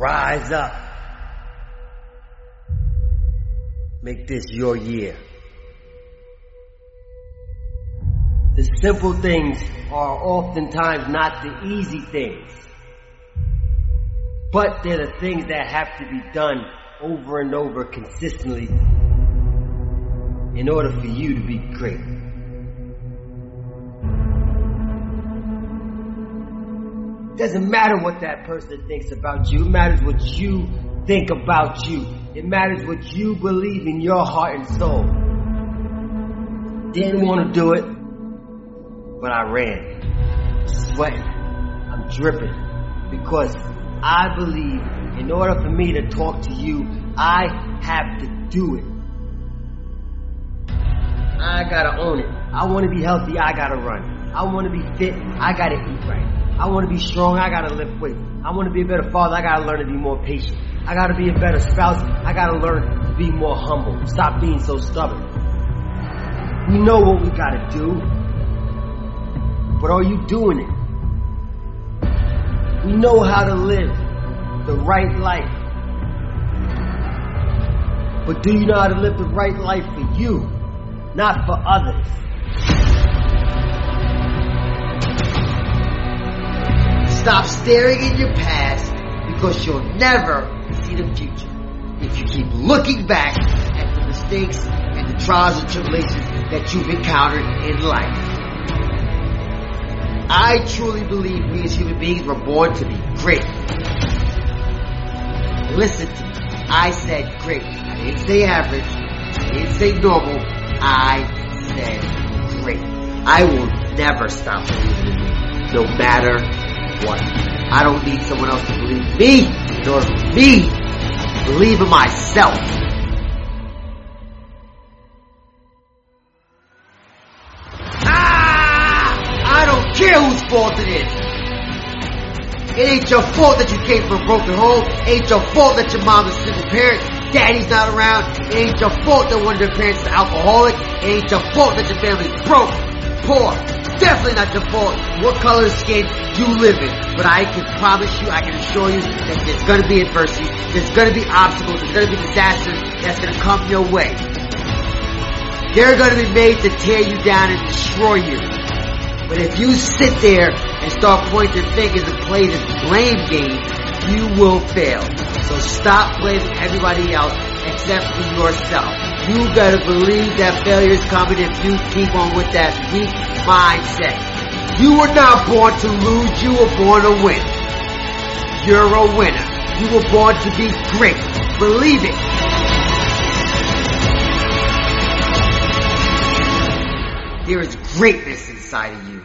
Rise up. Make this your year. The simple things are oftentimes not the easy things. But they're the things that have to be done over and over consistently in order for you to be great. Doesn't matter what that person thinks about you. It matters what you think about you. It matters what you believe in your heart and soul. Didn't want to do it, but I ran. Sweating. I'm dripping. Because I believe in order for me to talk to you, I have to do it. I gotta own it. I wanna be healthy, I gotta run. I wanna be fit, I gotta eat right. I want to be strong. I got to lift weights. I want to be a better father. I got to learn to be more patient. I got to be a better spouse. I got to learn to be more humble. Stop being so stubborn. We know what we got to do. But are you doing it? We know how to live the right life. But do you know how to live the right life for you, not for others? Stop staring in your past because you'll never see the future if you keep looking back at the mistakes and the trials and tribulations that you've encountered in life. I truly believe we as human beings were born to be great. Listen to me. I said great. I didn't say average. I didn't say normal. I said great. I will never stop believing in you, no matter what. I don't need someone else to believe me nor me believe in myself. Ah! I don't care whose fault it is. It ain't your fault that you came from a broken home. It ain't your fault that your mom is single parent. Daddy's not around. It ain't your fault that one of your parents is an alcoholic. It ain't your fault that your family's broke, poor, definitely not your fault what color skin you live in. But I can promise you, I can assure you that there's gonna be adversity, there's gonna be obstacles, there's gonna be disasters that's gonna come your way. They're gonna be made to tear you down and destroy you. But if you sit there and start pointing fingers and play this blame game, you will fail. So stop blaming everybody else except for yourself. You gotta believe that failure is coming if you keep on with that weak mindset. You were not born to lose, you were born to win. You're a winner. You were born to be great. Believe it. There is greatness inside of you.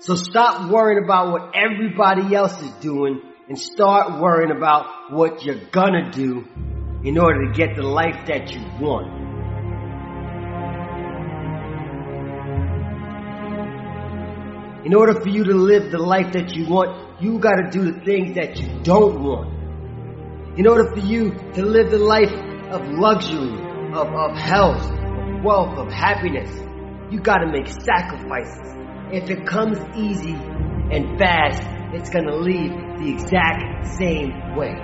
So stop worrying about what everybody else is doing and start worrying about what you're gonna do in order to get the life that you want. In order for you to live the life that you want, you gotta do the things that you don't want. In order for you to live the life of luxury, of, of health, of wealth, of happiness, you gotta make sacrifices. If it comes easy and fast, it's gonna leave the exact same way.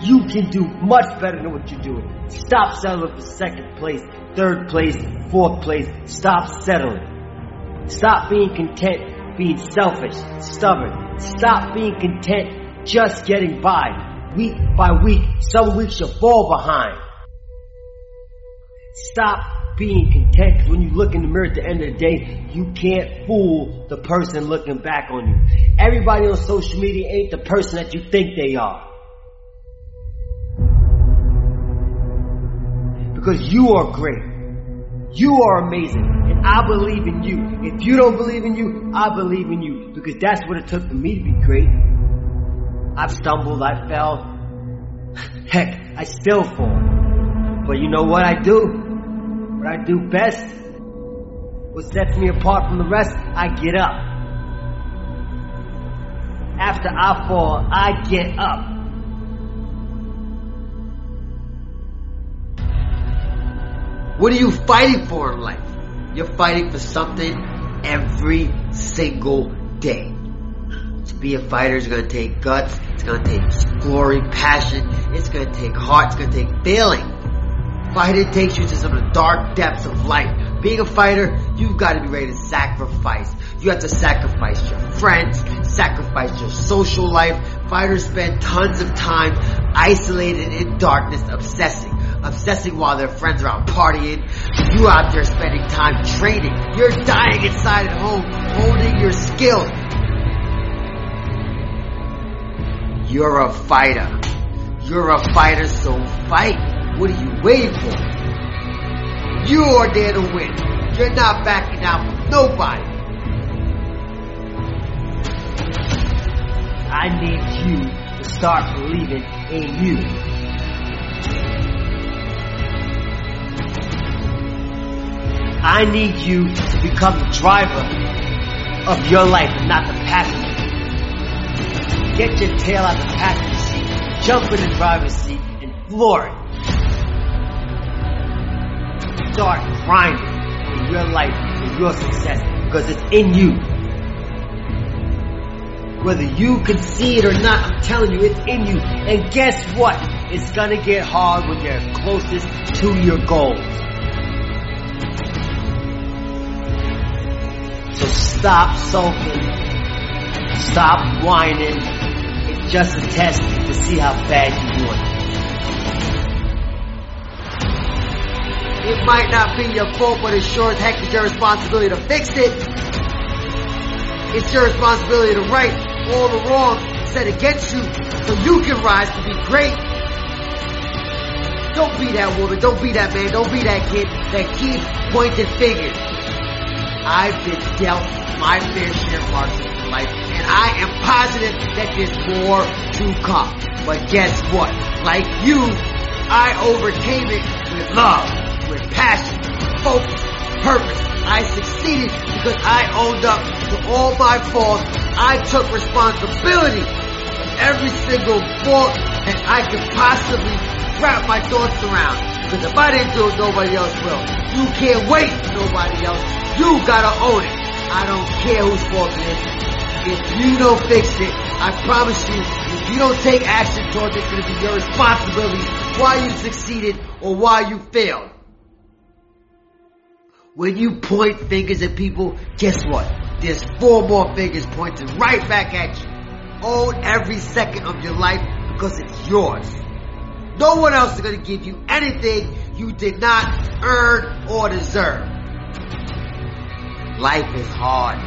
You can do much better than what you're doing. Stop settling for second place, third place, fourth place. Stop settling. Stop being content, being selfish, stubborn. Stop being content just getting by. Week by week, some weeks you'll fall behind. Stop being content when you look in the mirror at the end of the day, you can't fool the person looking back on you. Everybody on social media ain't the person that you think they are. Because you are great. You are amazing. And I believe in you. If you don't believe in you, I believe in you. Because that's what it took for me to be great. I've stumbled, I fell. Heck, I still fall. But you know what I do? What I do best, what sets me apart from the rest, I get up. After I fall, I get up. What are you fighting for in life? You're fighting for something every single day. To be a fighter is gonna take guts, it's gonna take glory, passion, it's gonna take heart, it's gonna take failing. Fighting takes you to some of the dark depths of life. Being a fighter, you've got to be ready to sacrifice. You have to sacrifice your friends, sacrifice your social life. Fighters spend tons of time isolated in darkness, obsessing. Obsessing while their friends are out partying. You out there spending time training. You're dying inside at home, holding your skill. You're a fighter. You're a fighter, so fight. What are you waiting for? You are there to win. You're not backing out from nobody. I need you to start believing in you. I need you to become the driver of your life and not the passenger. Get your tail out of the passenger seat, jump in the driver's seat, and floor it start grinding for your life, for your success, because it's in you. Whether you can see it or not, I'm telling you, it's in you. And guess what? It's gonna get hard when you're closest to your goals. So stop sulking. Stop whining. It's just a test to see how bad you want it. Might not be your fault, but it sure as heck is your responsibility to fix it. It's your responsibility to right all the wrongs set against you so you can rise to be great. Don't be that woman, don't be that man, don't be that kid that keeps pointing fingers. I've been dealt my fair share of marks in life, and I am positive that there's more to come. But guess what? Like you, I overcame it with love passion, focus, purpose. I succeeded because I owned up to all my faults. I took responsibility for every single fault that I could possibly wrap my thoughts around. Because if I didn't do it, nobody else will. You can't wait for nobody else. You gotta own it. I don't care whose fault it is. If you don't fix it, I promise you, if you don't take action towards it, it's gonna be your responsibility why you succeeded or why you failed. When you point fingers at people, guess what? There's four more fingers pointing right back at you. Own every second of your life because it's yours. No one else is going to give you anything you did not earn or deserve. Life is hard.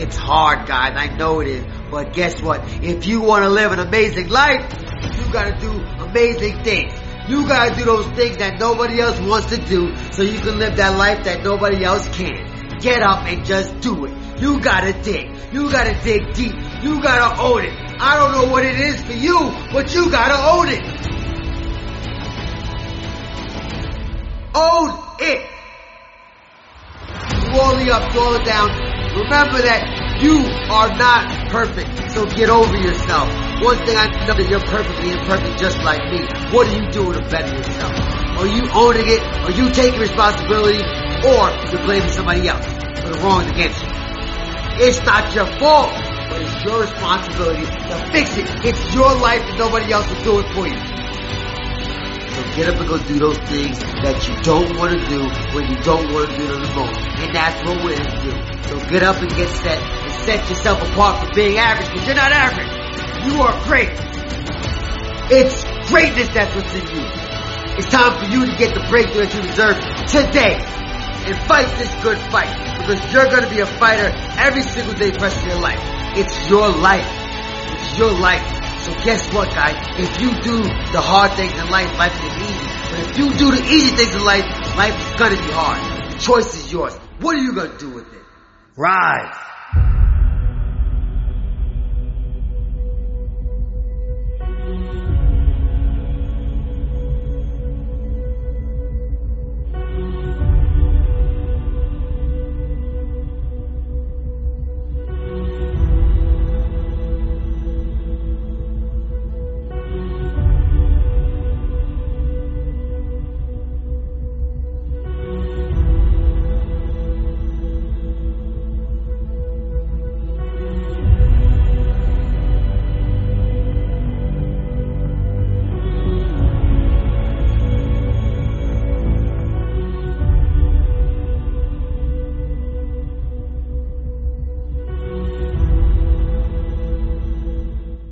It's hard, guys. I know it is. But guess what? If you want to live an amazing life, you got to do amazing things. You gotta do those things that nobody else wants to do so you can live that life that nobody else can. Get up and just do it. You gotta dig. You gotta dig deep. You gotta own it. I don't know what it is for you, but you gotta own it. Own it. Do all the ups, all the downs. Remember that you are not perfect, so get over yourself. One thing I know that you're perfectly imperfect just like me. What are you doing to better yourself? Are you owning it? Are you taking responsibility? Or you're blaming somebody else for the wrongs against you? It's not your fault, but it's your responsibility to fix it. It's your life and nobody else will do it for you. So get up and go do those things that you don't want to do when you don't want to do them the most. And that's what we're to do. So get up and get set and set yourself apart from being average because you're not average. You are great. It's greatness that's what's in you. It's time for you to get the breakthrough that you deserve today. And fight this good fight. Because you're going to be a fighter every single day for of your life. It's your life. It's your life. So guess what, guys? If you do the hard things in life, life is easy. But if you do the easy things in life, life is going to be hard. The choice is yours. What are you going to do with it? Rise.